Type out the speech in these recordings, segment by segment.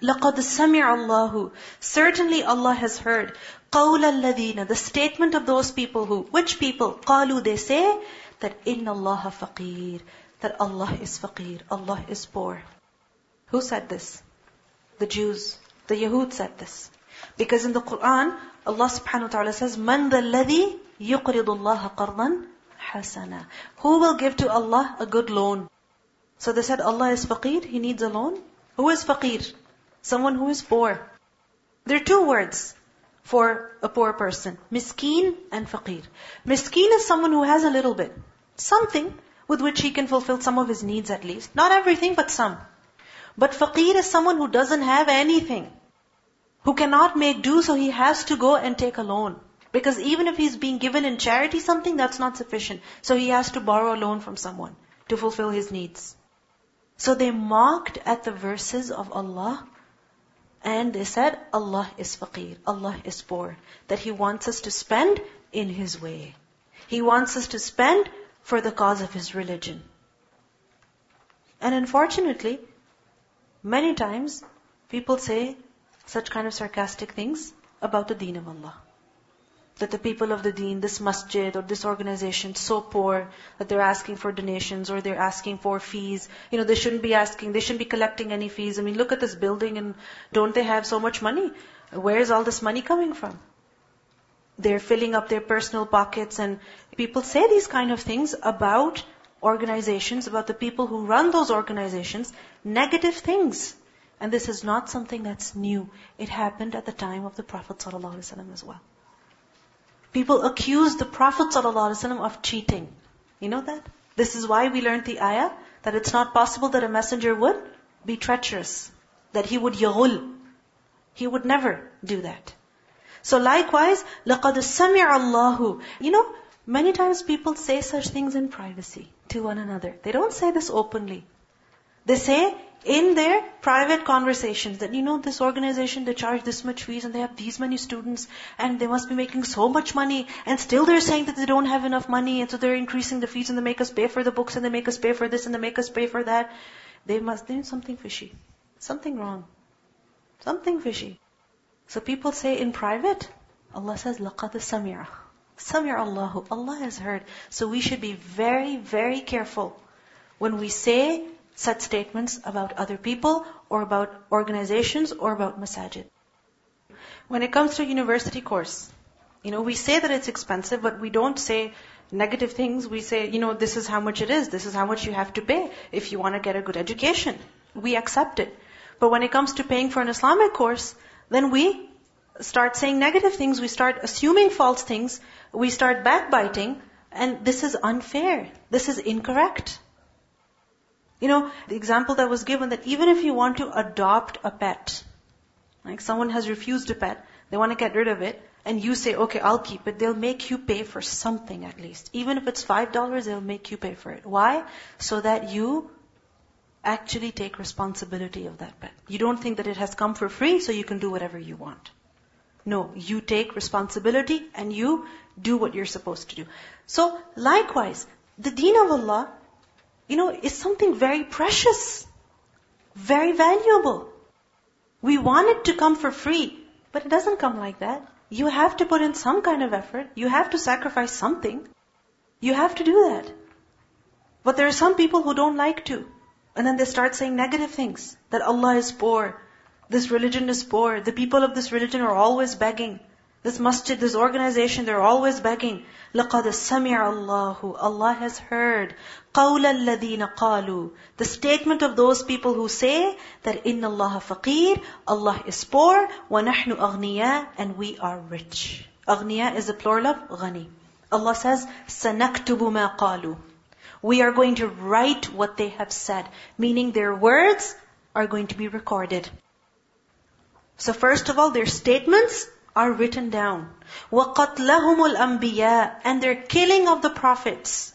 لَقَدْ سَمِعَ اللَّهُ Certainly Allah has heard قَوْلَ الَّذِينَ The statement of those people who, which people? قَالُوا They say that إِنَّ اللَّهَ فَقِيرٌ That Allah is faqir, Allah is poor. Who said this? The Jews. The Yahud said this. Because in the Quran, Allah subhanahu wa ta'ala says, مَنْ ذَا الَّذِي يُقْرِضُ اللَّهَ قَرْضًا حَسَنًا Who will give to Allah a good loan? So they said, Allah is faqir, He needs a loan. Who is faqir? Someone who is poor. There are two words for a poor person. Miskeen and faqir. Miskeen is someone who has a little bit. Something with which he can fulfill some of his needs at least. Not everything, but some. But faqir is someone who doesn't have anything who cannot make do, so he has to go and take a loan. Because even if he's being given in charity something, that's not sufficient. So he has to borrow a loan from someone to fulfill his needs. So they mocked at the verses of Allah and they said, Allah is faqir, Allah is poor. That He wants us to spend in His way. He wants us to spend for the cause of His religion. And unfortunately, many times people say, such kind of sarcastic things about the deen of Allah. That the people of the deen, this masjid or this organization, so poor that they're asking for donations or they're asking for fees. You know, they shouldn't be asking, they shouldn't be collecting any fees. I mean, look at this building and don't they have so much money? Where is all this money coming from? They're filling up their personal pockets and people say these kind of things about organizations, about the people who run those organizations, negative things. And this is not something that's new. It happened at the time of the Prophet ﷺ as well. People accuse the Prophet ﷺ of cheating. You know that? This is why we learned the ayah, that it's not possible that a messenger would be treacherous. That he would yaghul. He would never do that. So likewise, لَقَدْ سَمِعَ اللَّهُ You know, many times people say such things in privacy to one another. They don't say this openly. They say in their private conversations that, you know, this organization, they charge this much fees and they have these many students and they must be making so much money and still they're saying that they don't have enough money and so they're increasing the fees and they make us pay for the books and they make us pay for this and they make us pay for that. They must, do something fishy. Something wrong. Something fishy. So people say in private, Allah says, لَقَدْ سَمِعَ سَمِعَ اللَّهُ Allah has heard. So we should be very, very careful when we say such statements about other people or about organizations or about masajid. When it comes to university course, you know, we say that it's expensive, but we don't say negative things. We say, you know, this is how much it is. This is how much you have to pay if you want to get a good education. We accept it. But when it comes to paying for an Islamic course, then we start saying negative things. We start assuming false things. We start backbiting. And this is unfair. This is incorrect. You know, the example that was given that even if you want to adopt a pet, like someone has refused a pet, they want to get rid of it, and you say, okay, I'll keep it, they'll make you pay for something at least. Even if it's five dollars, they'll make you pay for it. Why? So that you actually take responsibility of that pet. You don't think that it has come for free, so you can do whatever you want. No, you take responsibility and you do what you're supposed to do. So, likewise, the deen of Allah you know, is something very precious, very valuable. We want it to come for free, but it doesn't come like that. You have to put in some kind of effort. You have to sacrifice something. You have to do that. But there are some people who don't like to. And then they start saying negative things. That Allah is poor. This religion is poor. The people of this religion are always begging. This masjid, this organization, they're always begging. لَقَدْ سَمِعَ اللَّهُ Allah has heard. قَوْلَ الَّذِينَ قَالُوا The statement of those people who say that إِنَّ اللَّهَ فَقِيرٌ Allah is poor, وَنَحْنُ أَغْنِيَاء And we are rich. أغنياء is the plural of غني. Allah says, سَنَكْتُبُ مَا قَالُوا We are going to write what they have said. Meaning their words are going to be recorded. So first of all, their statements are written down. وَقَتْلَهُمُ الْأَنْبِيَاءِ And their killing of the prophets.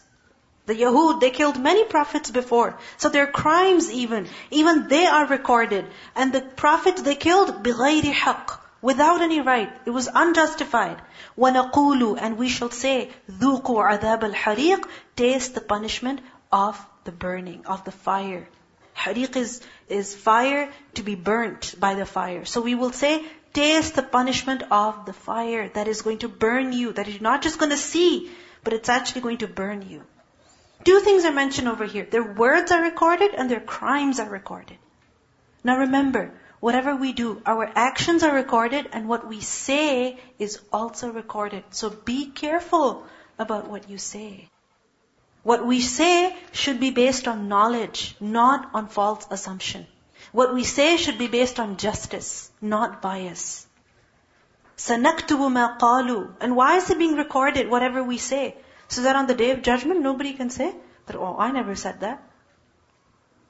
The Yahud, they killed many prophets before. So their crimes even, even they are recorded. And the prophets they killed بِغَيْرِ حَقٍّ Without any right. It was unjustified. وَنَقُولُ And we shall say, ذُوقُوا عَذَابَ الْحَرِيقِ Taste the punishment of the burning, of the fire. Hariq is, is fire to be burnt by the fire. So we will say, taste the punishment of the fire that is going to burn you, that you're not just going to see, but it's actually going to burn you. Two things are mentioned over here. Their words are recorded and their crimes are recorded. Now remember, whatever we do, our actions are recorded and what we say is also recorded. So be careful about what you say. What we say should be based on knowledge, not on false assumption. What we say should be based on justice, not bias. سَنَكْتُبُ مَا قَالُوا And why is it being recorded, whatever we say? So that on the day of judgment, nobody can say that, oh, I never said that.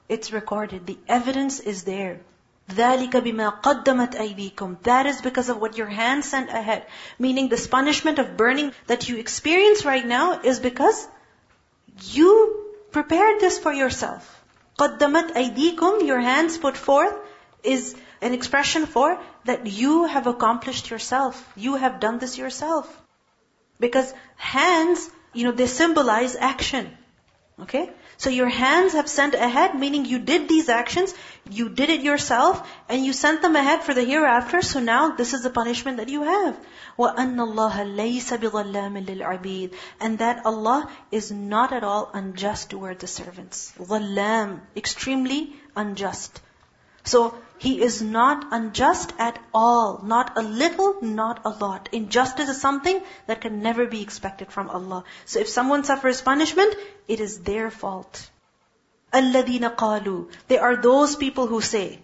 It's recorded. The evidence is there. ذَلِكَ بِمَا قَدَّمَتْ أَيْدِيكُمْ That is because of what your hands sent ahead. Meaning this punishment of burning that you experience right now is because you prepared this for yourself. قَدَّمَتْ أَيْدِيكُمْ Your hands put forth is an expression for that you have accomplished yourself. You have done this yourself. Because hands, you know, they symbolize action. Okay? So your hands have sent ahead, meaning you did these actions, you did it yourself, and you sent them ahead for the hereafter, so now this is the punishment that you have. وَأَنَّ اللَّهَ لَيْسَ بِظَلَّامٍ لِلْعَبِيدِ And that Allah is not at all unjust toward the servants. ظَلَّام, extremely unjust. So, He is not unjust at all. Not a little, not a lot. Injustice is something that can never be expected from Allah. So if someone suffers punishment, it is their fault. الَّذِينَ قَالُوا They are those people who say,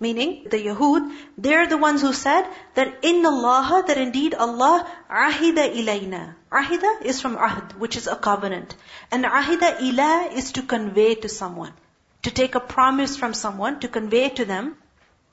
Meaning, the Yahud, they're the ones who said that in Allah, that indeed Allah, ahida ilayna. Ahida is from ahd, which is a covenant. And ahida ila is to convey to someone. To take a promise from someone, to convey to them.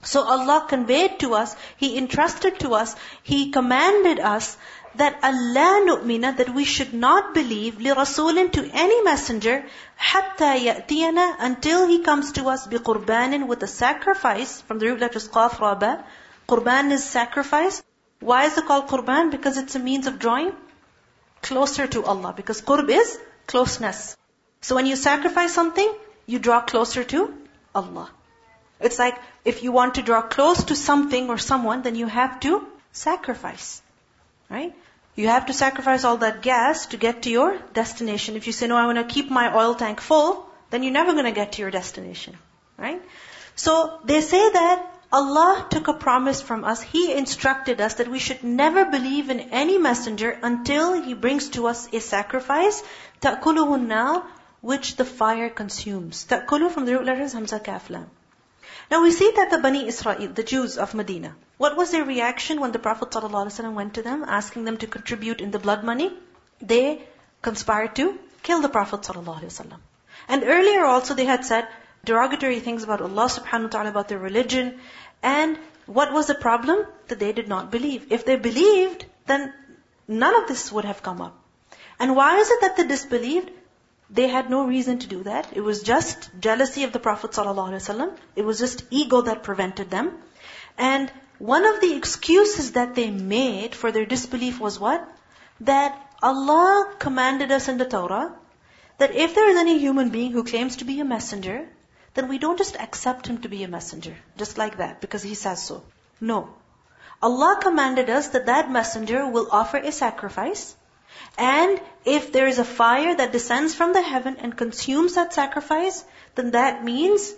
So Allah conveyed to us, He entrusted to us, He commanded us that Allah nu'mina, that we should not believe li rasulin to any messenger, hatta ya'tiyana, until he comes to us bi qurbanin with a sacrifice, from the root letters qaf raba. Qurban is sacrifice. Why is it called qurban? Because it's a means of drawing closer to Allah. Because qurb is closeness. So when you sacrifice something, you draw closer to Allah. It's like if you want to draw close to something or someone, then you have to sacrifice. Right? You have to sacrifice all that gas to get to your destination. If you say, no, I want to keep my oil tank full, then you're never going to get to your destination. Right? So they say that Allah took a promise from us. He instructed us that we should never believe in any messenger until he brings to us a sacrifice. تَأْكُلُهُ now, which the fire consumes. تَأْكُلُ from the root letters Hamza Kaflam. Now we see that the Bani Israel, the Jews of Medina, what was their reaction when the Prophet ﷺ went to them, asking them to contribute in the blood money? They conspired to kill the Prophet ﷺ. And earlier also they had said derogatory things about Allah subhanahu wa ta'ala, about their religion. And what was the problem? That they did not believe. If they believed, then none of this would have come up. And why is it that they disbelieved? They had no reason to do that. It was just jealousy of the Prophet ﷺ. It was just ego that prevented them. And one of the excuses that they made for their disbelief was what? That Allah commanded us in the Torah that if there is any human being who claims to be a messenger, then we don't just accept him to be a messenger, just like that, because he says so. No. Allah commanded us that that messenger will offer a sacrifice, and if there is a fire that descends from the heaven and consumes that sacrifice, then that means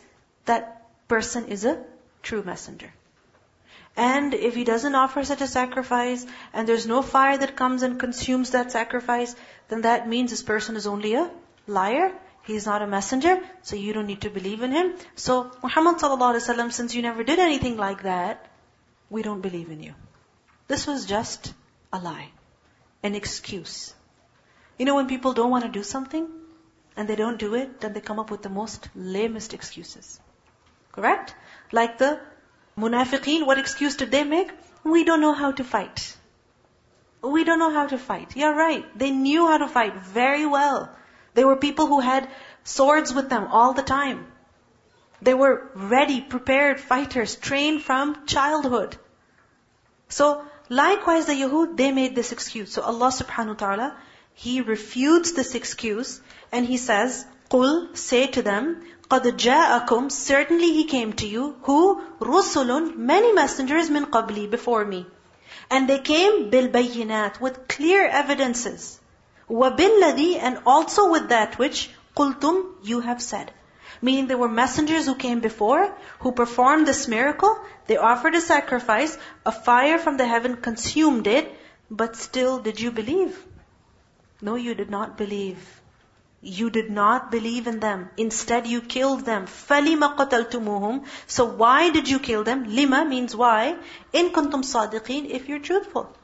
that person is a true messenger. And if he doesn't offer such a sacrifice, and there's no fire that comes and consumes that sacrifice, then that means this person is only a liar. He's not a messenger, so you don't need to believe in him. So Muhammad since you never did anything like that, we don't believe in you. This was just a lie an excuse. You know, when people don't want to do something and they don't do it, then they come up with the most lamest excuses. Correct? Like the munafiqeen, what excuse did they make? We don't know how to fight. We don't know how to fight. Yeah, right. They knew how to fight very well. They were people who had swords with them all the time. They were ready, prepared fighters, trained from childhood. So, Likewise, the Yahud, they made this excuse. So Allah subhanahu wa ta'ala, He refutes this excuse and He says, Qul, say to them, قَدْ جَاءَكُمْ Certainly he came to you. Who? رُسُلٌ Many messengers min qabli, before me. And they came بِالْبَيِّنَاتِ With clear evidences. وَبِالَّذِي And also with that which قُلْتُمْ You have said. Meaning there were messengers who came before, who performed this miracle. They offered a sacrifice. A fire from the heaven consumed it. But still, did you believe? No, you did not believe. You did not believe in them. Instead, you killed them. فَلِمَ قَتَلْتُمُوهُمْ So why did you kill them? Lima means why. In kuntum sadiqeen, if you're truthful.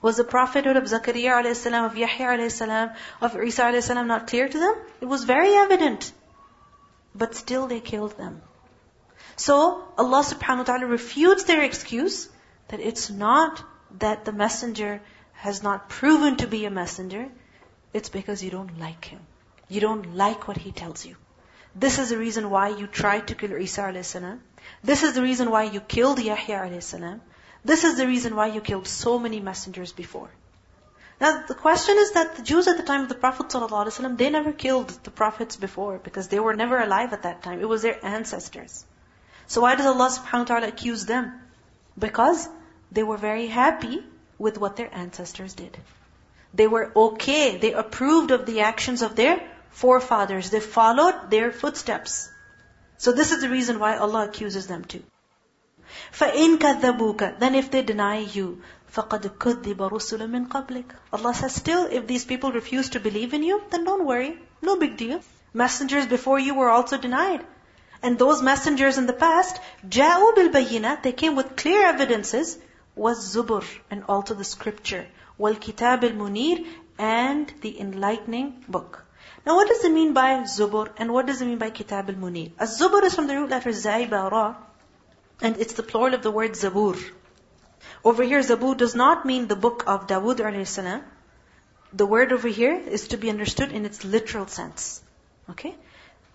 Was the prophethood of Zakaria alayhi salam, of Yahya alayhi salam, of Isa alayhi salam not clear to them? It was very evident. But still they killed them. So Allah subhanahu wa ta'ala refutes their excuse that it's not that the messenger has not proven to be a messenger. It's because you don't like him. You don't like what he tells you. This is the reason why you tried to kill Isa a.s. This is the reason why you killed Yahya a.s. This is the reason why you killed so many messengers before. Now the question is that the Jews at the time of the Prophet ﷺ, they never killed the prophets before because they were never alive at that time. It was their ancestors. So why does Allah subhanahu wa ta'ala accuse them? Because they were very happy with what their ancestors did. They were okay. They approved of the actions of their forefathers. They followed their footsteps. So this is the reason why Allah accuses them too. فَإِن كَذَّبُوكَ Then if they deny you, فَقَدْ كُذِّبَ رُسُلٌ مِّن قَبْلِكَ Allah says, still, if these people refuse to believe in you, then don't worry. No big deal. Messengers before you were also denied. And those messengers in the past, جَاءُوا بِالْبَيِّنَاتِ They came with clear evidences, was Zubur, and also the scripture. وَالْكِتَابِ الْمُنِيرِ and the enlightening book. Now what does it mean by Zubur and what does it mean by Kitab al-Munir? Az-Zubur is from the root letter Zaiba Ra and it's the plural of the word Zabur. Over here, Zabur does not mean the book of Dawood alayhi salam. The word over here is to be understood in its literal sense. Okay?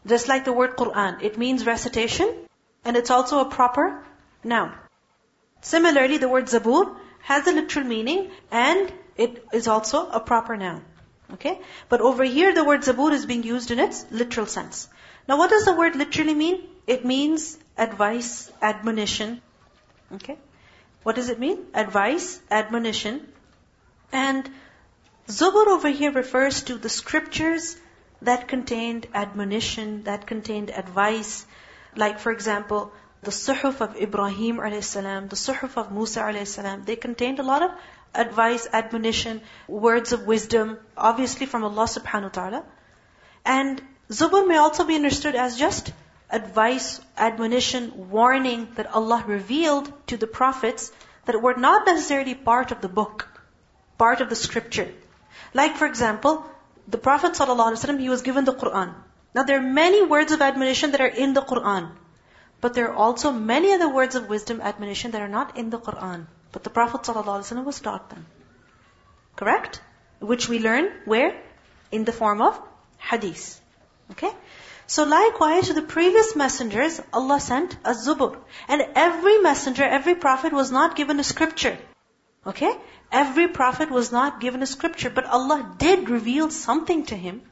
Just like the word Quran, it means recitation and it's also a proper noun. Similarly, the word Zabur has a literal meaning and it is also a proper noun. Okay? But over here the word zabur is being used in its literal sense. Now what does the word literally mean? It means advice, admonition. Okay? What does it mean? Advice, admonition. And Zubur over here refers to the scriptures that contained admonition, that contained advice. Like for example, the suhuf of Ibrahim a.s., the suhuf of Musa a.s., they contained a lot of advice, admonition, words of wisdom, obviously from Allah subhanahu wa ta'ala. And Zubur may also be understood as just advice, admonition, warning that Allah revealed to the prophets that were not necessarily part of the book, part of the scripture. Like for example, the Prophet ﷺ, he was given the Quran. Now there are many words of admonition that are in the Quran. But there are also many other words of wisdom, admonition that are not in the Quran. But the Prophet ﷺ was taught them. Correct? Which we learn where? In the form of hadith. Okay? So likewise, to the previous messengers, Allah sent a zubur. And every messenger, every prophet was not given a scripture. Okay? Every prophet was not given a scripture, but Allah did reveal something to him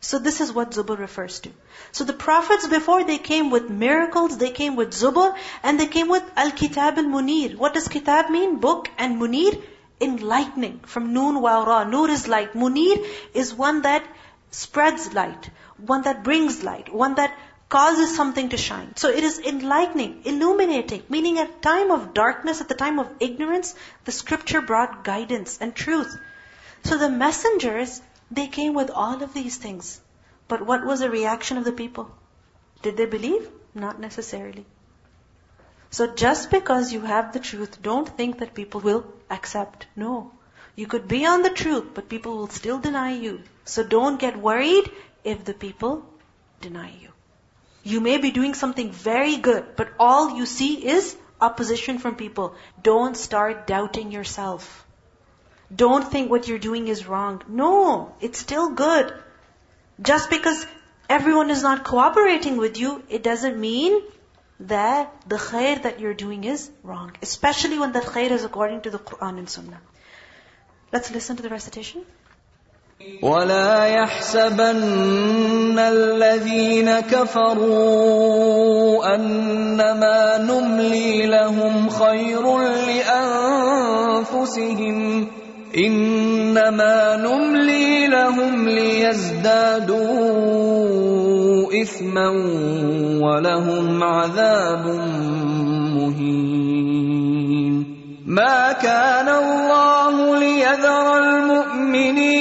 so this is what Zubur refers to. So the prophets before they came with miracles, they came with Zubur, and they came with Al-Kitab al-Munir. What does Kitab mean? Book and Munir? Enlightening. From Noon wa Ra. Nur is light. Munir is one that spreads light. One that brings light. One that causes something to shine. So it is enlightening, illuminating, meaning at time of darkness, at the time of ignorance, the scripture brought guidance and truth. So the messengers, they came with all of these things. But what was the reaction of the people? Did they believe? Not necessarily. So just because you have the truth, don't think that people will accept. No. You could be on the truth, but people will still deny you. So don't get worried if the people deny you. You may be doing something very good, but all you see is opposition from people. Don't start doubting yourself. Don't think what you're doing is wrong. No, it's still good. Just because everyone is not cooperating with you, it doesn't mean that the khair that you're doing is wrong. Especially when that khair is according to the Quran and Sunnah. Let's listen to the recitation. ولا يحسبن الذين كفروا أنما نملي لهم خير لأنفسهم إنما نملي لهم ليزدادوا إثما ولهم عذاب مهين. ما كان الله ليذر المؤمنين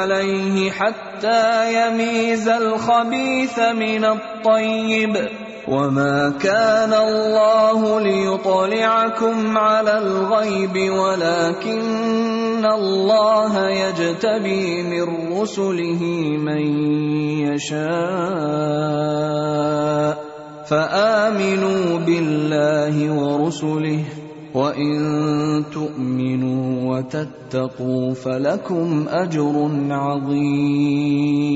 عليه حتى يميز الخبيث من الطيب. وما كان الله ليطلعكم على الغيب ولكن الله يجتبي من رسله من يشاء. فآمنوا بالله ورسله. وان تؤمنوا وتتقوا فلكم اجر عظيم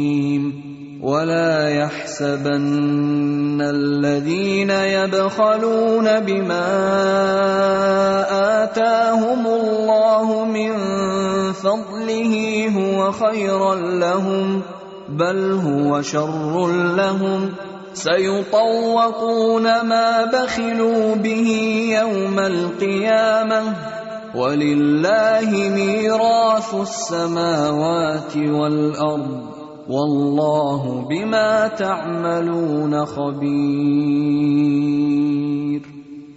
ولا يحسبن الذين يبخلون بما اتاهم الله من فضله هو خيرا لهم بل هو شر لهم سيطوقون ما بخلوا به يوم القيامة ولله ميراث السماوات والأرض والله بما تعملون خبير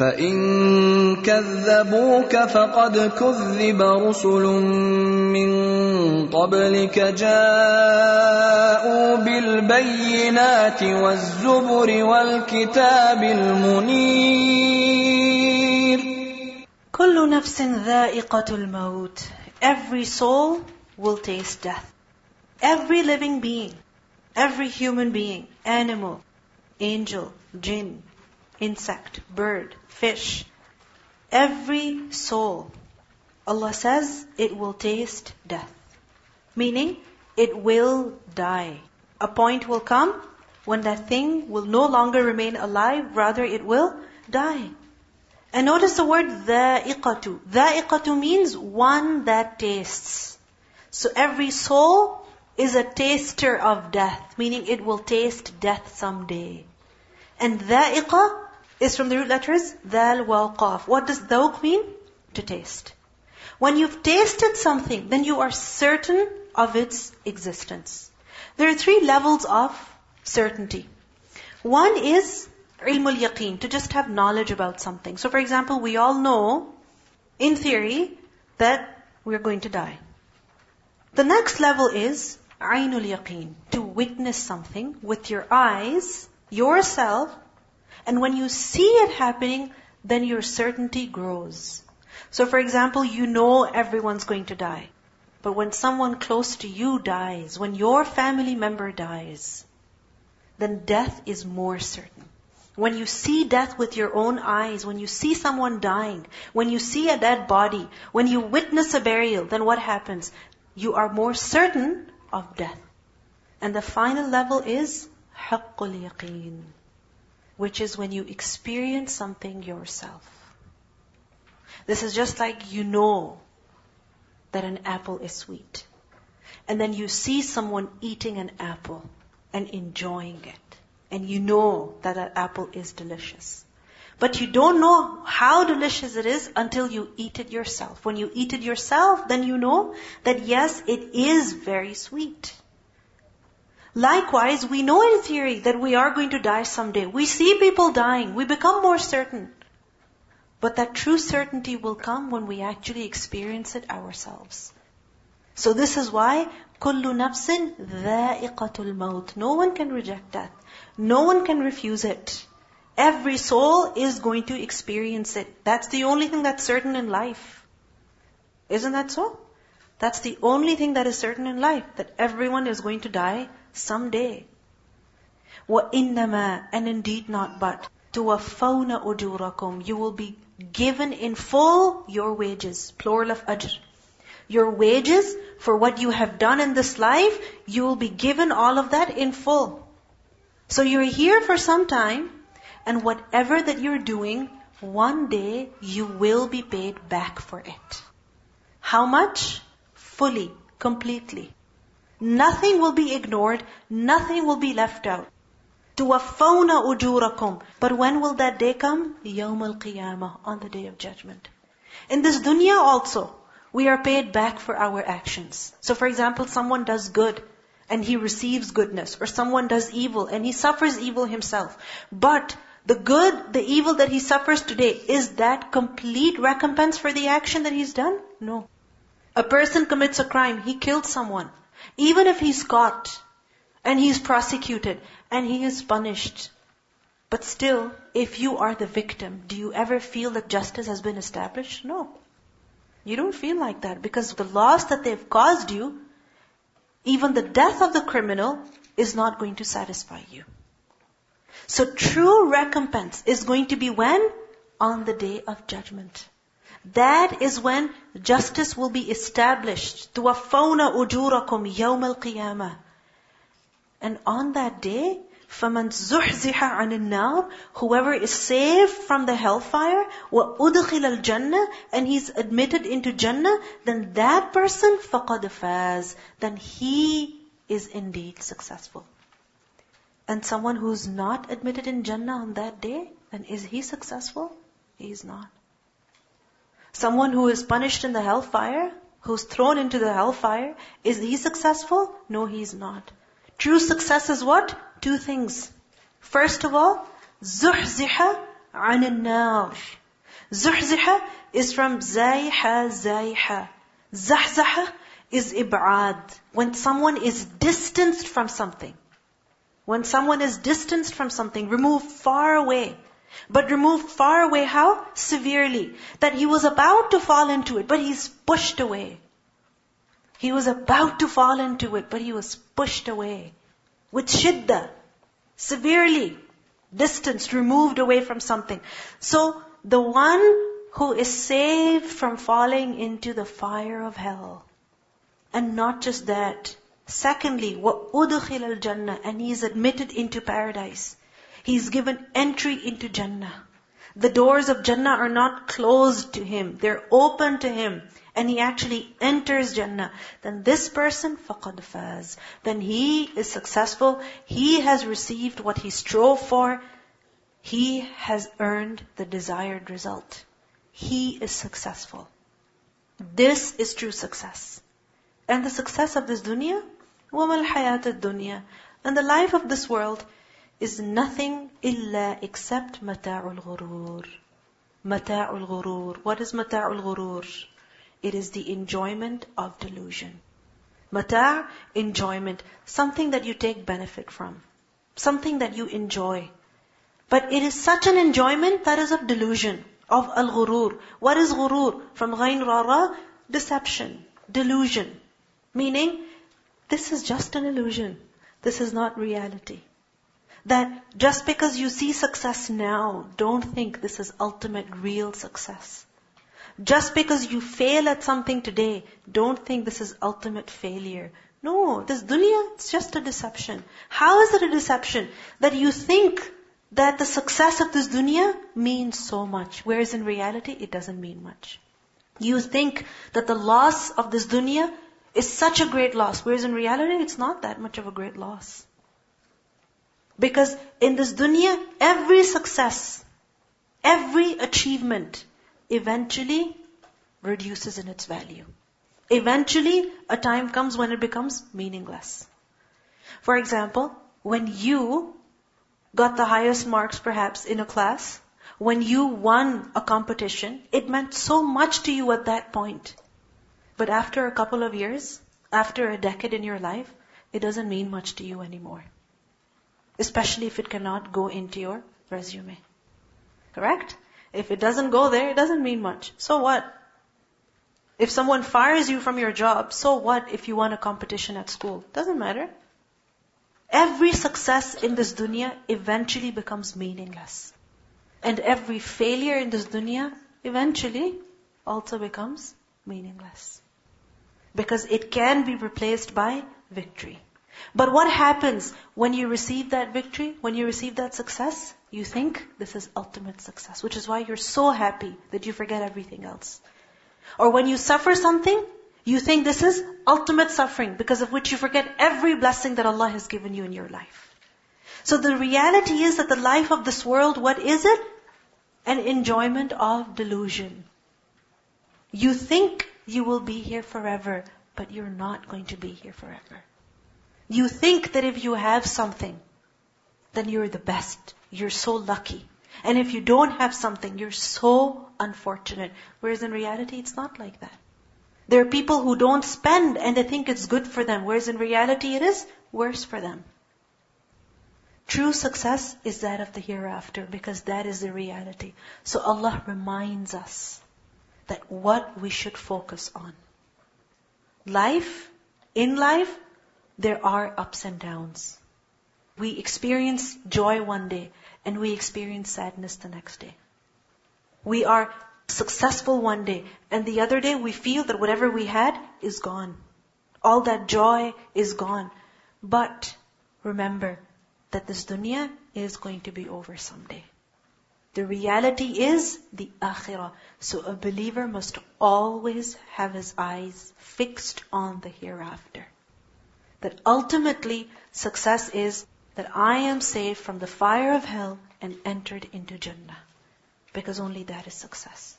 فان كذبوك فقد كذب رسل من قبلك جاءوا بالبينات والزبر والكتاب المنير كل نفس ذائقة الموت Every soul will taste death. Every living being, every human being, animal, angel, jinn, insect, bird, fish, every soul, Allah says it will taste death. Meaning, it will die. A point will come when that thing will no longer remain alive, rather it will die. And notice the word dha'iqatu. Dha'iqatu means one that tastes. So every soul is a taster of death, meaning it will taste death someday. And dha'iqa is from the root letters dhal wal qaf. What does dhawq mean? To taste. When you've tasted something, then you are certain of its existence. There are three levels of certainty. One is ilmul yaqeen, to just have knowledge about something. So for example, we all know, in theory, that we're going to die. The next level is ainul yaqeen, to witness something with your eyes, yourself, and when you see it happening, then your certainty grows. So for example, you know everyone's going to die. But when someone close to you dies, when your family member dies, then death is more certain. When you see death with your own eyes, when you see someone dying, when you see a dead body, when you witness a burial, then what happens? You are more certain of death. And the final level is haqqul yaqeen. Which is when you experience something yourself. This is just like you know that an apple is sweet. And then you see someone eating an apple and enjoying it. And you know that that apple is delicious. But you don't know how delicious it is until you eat it yourself. When you eat it yourself, then you know that yes, it is very sweet. Likewise, we know in theory that we are going to die someday. We see people dying. We become more certain. But that true certainty will come when we actually experience it ourselves. So this is why كل نفس ذائقة الموت. No one can reject that. No one can refuse it. Every soul is going to experience it. That's the only thing that's certain in life. Isn't that so? That's the only thing that is certain in life, that everyone is going to die someday. وَإِنَّمَا and indeed not but tuwaffawna أُجُورَكُمْ You will be given in full your wages. Plural of ajr. Your wages for what you have done in this life, you will be given all of that in full. So you're here for some time, and whatever that you're doing, one day you will be paid back for it. How much? Fully, completely. Nothing will be ignored. Nothing will be left out. تُوَفَّوْنَ أُجُورَكُمْ But when will that day come? يَوْمَ الْقِيَامَةِ On the day of judgment. In this dunya also, we are paid back for our actions. So for example, someone does good and he receives goodness, or someone does evil and he suffers evil himself. But the good, the evil that he suffers today, is that complete recompense for the action that he's done? No. A person commits a crime, he killed someone. Even if he's caught and he's prosecuted and he is punished, but still, if you are the victim, do you ever feel that justice has been established? No. You don't feel like that because the loss that they've caused you, even the death of the criminal, is not going to satisfy you. So true recompense is going to be when? On the day of judgment. That is when justice will be established. تُوَفَّوْنَ أُجُورَكُمْ يَوْمَ الْقِيَامَةِ And on that day, فَمَنْ زُحْزِحَ عَنِ النَّارِ Whoever is saved from the hellfire, وَأُدْخِلَ الْجَنَّةِ And he's admitted into Jannah, then that person فَقَدْ فَازَ Then he is indeed successful. And someone who's not admitted in Jannah on that day, then is he successful? He is not. Someone who is punished in the hellfire, who's thrown into the hellfire, is he successful? No, he is not. True success is what? Two things. First of all, زُحْزِحَ عَنِ النَّارِ زُحْزِحَ is from زَيْحَ زَيْحَ زَحْزَحَ is ib'ad. When someone is distanced from something. When someone is distanced from something, removed far away. But removed far away how? Severely. That he was about to fall into it, but he's pushed away. He was about to fall into it, but he was pushed away. With shidda. Severely. Distanced, removed away from something. So, the one who is saved from falling into the fire of hell. And not just that. Secondly, وَأُدْخِلَ الْجَنَّةِ And he is admitted into paradise. He's given entry into Jannah. The doors of Jannah are not closed to him. They're open to him. And he actually enters Jannah. Then this person, faqad faz. Then he is successful. He has received what he strove for. He has earned the desired result. He is successful. This is true success. And the success of this dunya, وَمَا الْحَيَاةُ الدُّنْيَا And the life of this world is nothing illa except mata'ul ghurur. Mata'ul ghurur. What is mata'ul ghurur? It is the enjoyment of delusion. Mata' enjoyment. Something that you take benefit from. Something that you enjoy. But it is such an enjoyment that is of delusion, of al-ghurur. What is ghurur? From ghain rara, deception, delusion. Meaning, this is just an illusion. This is not reality. That just because you see success now, don't think this is ultimate real success. Just because you fail at something today, don't think this is ultimate failure. No, this dunya, it's just a deception. How is it a deception? That you think that the success of this dunya means so much, whereas in reality it doesn't mean much. You think that the loss of this dunya is such a great loss, whereas in reality it's not that much of a great loss. Because in this dunya, every success, every achievement eventually reduces in its value. Eventually, a time comes when it becomes meaningless. For example, when you got the highest marks perhaps in a class, when you won a competition, it meant so much to you at that point. But after a couple of years, after a decade in your life, it doesn't mean much to you anymore. Especially if it cannot go into your resume. Correct? If it doesn't go there, it doesn't mean much. So what? If someone fires you from your job, so what if you won a competition at school? Doesn't matter. Every success in this dunya eventually becomes meaningless. And every failure in this dunya eventually also becomes meaningless. Because it can be replaced by victory. But what happens when you receive that victory, when you receive that success? You think this is ultimate success, which is why you're so happy that you forget everything else. Or when you suffer something, you think this is ultimate suffering because of which you forget every blessing that Allah has given you in your life. So the reality is that the life of this world, what is it? An enjoyment of delusion. You think you will be here forever, but you're not going to be here forever. You think that if you have something, then you're the best. You're so lucky. And if you don't have something, you're so unfortunate. Whereas in reality, it's not like that. There are people who don't spend and they think it's good for them, whereas in reality it is worse for them. True success is that of the hereafter because that is the reality. So Allah reminds us that what we should focus on. Life, in life, there are ups and downs. We experience joy one day and we experience sadness the next day. We are successful one day, and the other day we feel that whatever we had is gone. All that joy is gone. But remember that this dunya is going to be over someday. The reality is the akhirah. So a believer must always have his eyes fixed on the hereafter. That ultimately success is that I am saved from the fire of hell and entered into Jannah. Because only that is success.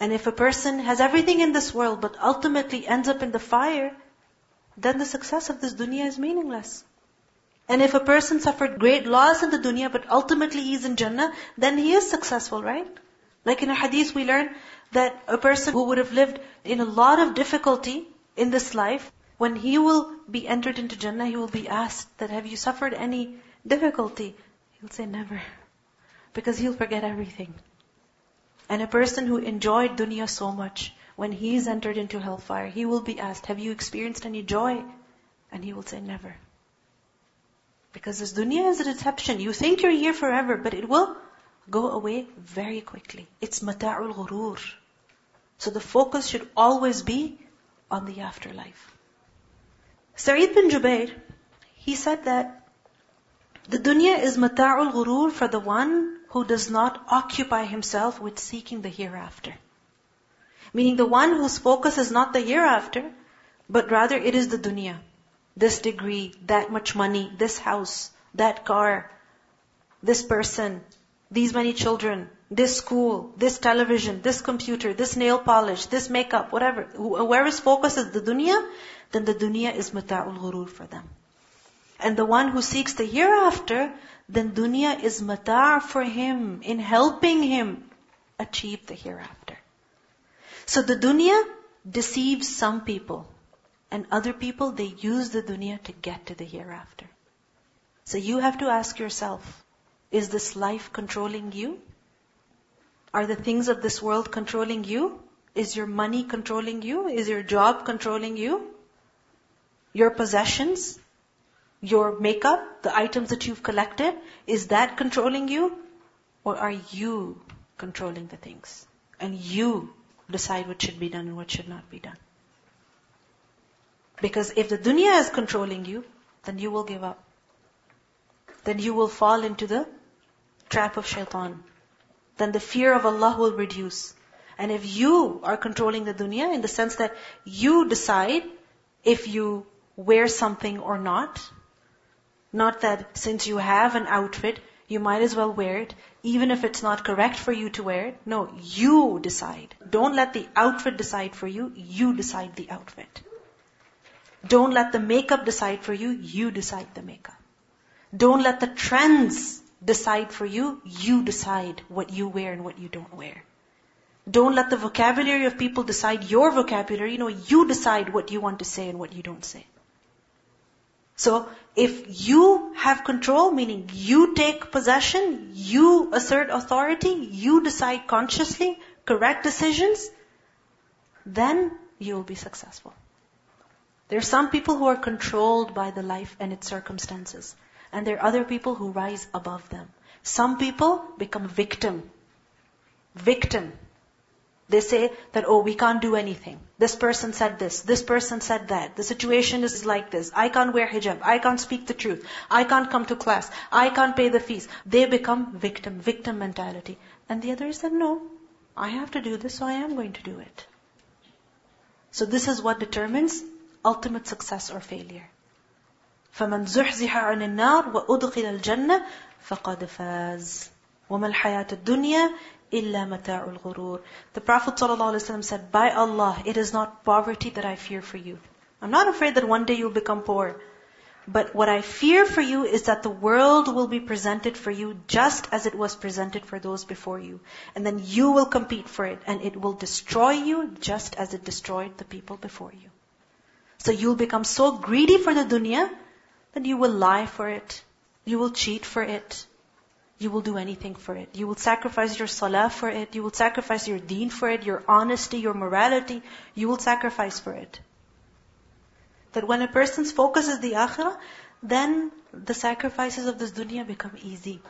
And if a person has everything in this world but ultimately ends up in the fire, then the success of this dunya is meaningless. And if a person suffered great loss in the dunya but ultimately he is in Jannah, then he is successful, right? Like in a hadith we learn that a person who would have lived in a lot of difficulty in this life, when he will be entered into Jannah, he will be asked that have you suffered any difficulty? He'll say never. Because he'll forget everything. And a person who enjoyed dunya so much, when he's entered into hellfire, he will be asked, have you experienced any joy? And he will say, never. Because this dunya is a deception. You think you're here forever, but it will go away very quickly. It's mata'ul ghurur. So the focus should always be on the afterlife. Sa'id bin Jubair, he said that the dunya is mata'ul ghurur for the one who does not occupy himself with seeking the hereafter. Meaning the one whose focus is not the hereafter, but rather it is the dunya. This degree, that much money, this house, that car, this person, these many children, this school, this television, this computer, this nail polish, this makeup, whatever. Whoever's focus is the dunya, then the dunya is mata'ul ghurur for them. And the one who seeks the hereafter, then dunya is mata' for him in helping him achieve the hereafter. So the dunya deceives some people. And other people, they use the dunya to get to the hereafter. So you have to ask yourself, is this life controlling you? Are the things of this world controlling you? Is your money controlling you? Is your job controlling you? Your possessions? Your makeup, the items that you've collected, is that controlling you? Or are you controlling the things? And you decide what should be done and what should not be done. Because if the dunya is controlling you, then you will give up. Then you will fall into the trap of shaitan. Then the fear of Allah will reduce. And if you are controlling the dunya in the sense that you decide if you wear something or not, not that since you have an outfit, you might as well wear it, even if it's not correct for you to wear it. No, you decide. Don't let the outfit decide for you, you decide the outfit. Don't let the makeup decide for you, you decide the makeup. Don't let the trends decide for you, you decide what you wear and what you don't wear. Don't let the vocabulary of people decide your vocabulary. You know, you decide what you want to say and what you don't say. So, if you have control, meaning you take possession, you assert authority, you decide consciously, correct decisions, then you will be successful. There are some people who are controlled by the life and its circumstances. And there are other people who rise above them. Some people become victim. Victim. They say that, oh, we can't do anything. This person said this. This person said that. The situation is like this. I can't wear hijab. I can't speak the truth. I can't come to class. I can't pay the fees. They become victim, victim mentality. And the others said, no, I have to do this, so I am going to do it. So this is what determines ultimate success or failure. فمن زحزح عن النار وأدخل الجنة فقد فاز وما الحياة الدنيا إلا متاع الغرور The Prophet ﷺ said, By Allah, it is not poverty that I fear for you. I'm not afraid that one day you'll become poor. But what I fear for you is that the world will be presented for you just as it was presented for those before you. And then you will compete for it and it will destroy you just as it destroyed the people before you. So you'll become so greedy for the dunya that you will lie for it. You will cheat for it. You will do anything for it. You will sacrifice your salah for it. You will sacrifice your deen for it, your honesty, your morality. You will sacrifice for it. That when a person's focus is the akhirah, then the sacrifices of this dunya become easy.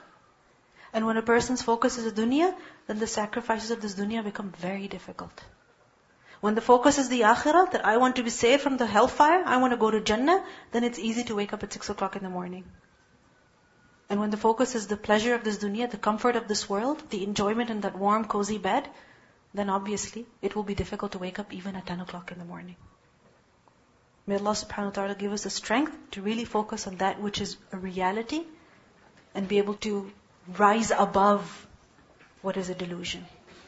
And when a person's focus is the dunya, then the sacrifices of this dunya become very difficult. When the focus is the akhirah, that I want to be saved from the hellfire, I want to go to Jannah, then it's easy to wake up at 6 o'clock in the morning. And when the focus is the pleasure of this dunya, the comfort of this world, the enjoyment in that warm, cozy bed, then obviously it will be difficult to wake up even at 10 o'clock in the morning. May Allah subhanahu wa ta'ala give us the strength to really focus on that which is a reality and be able to rise above what is a delusion.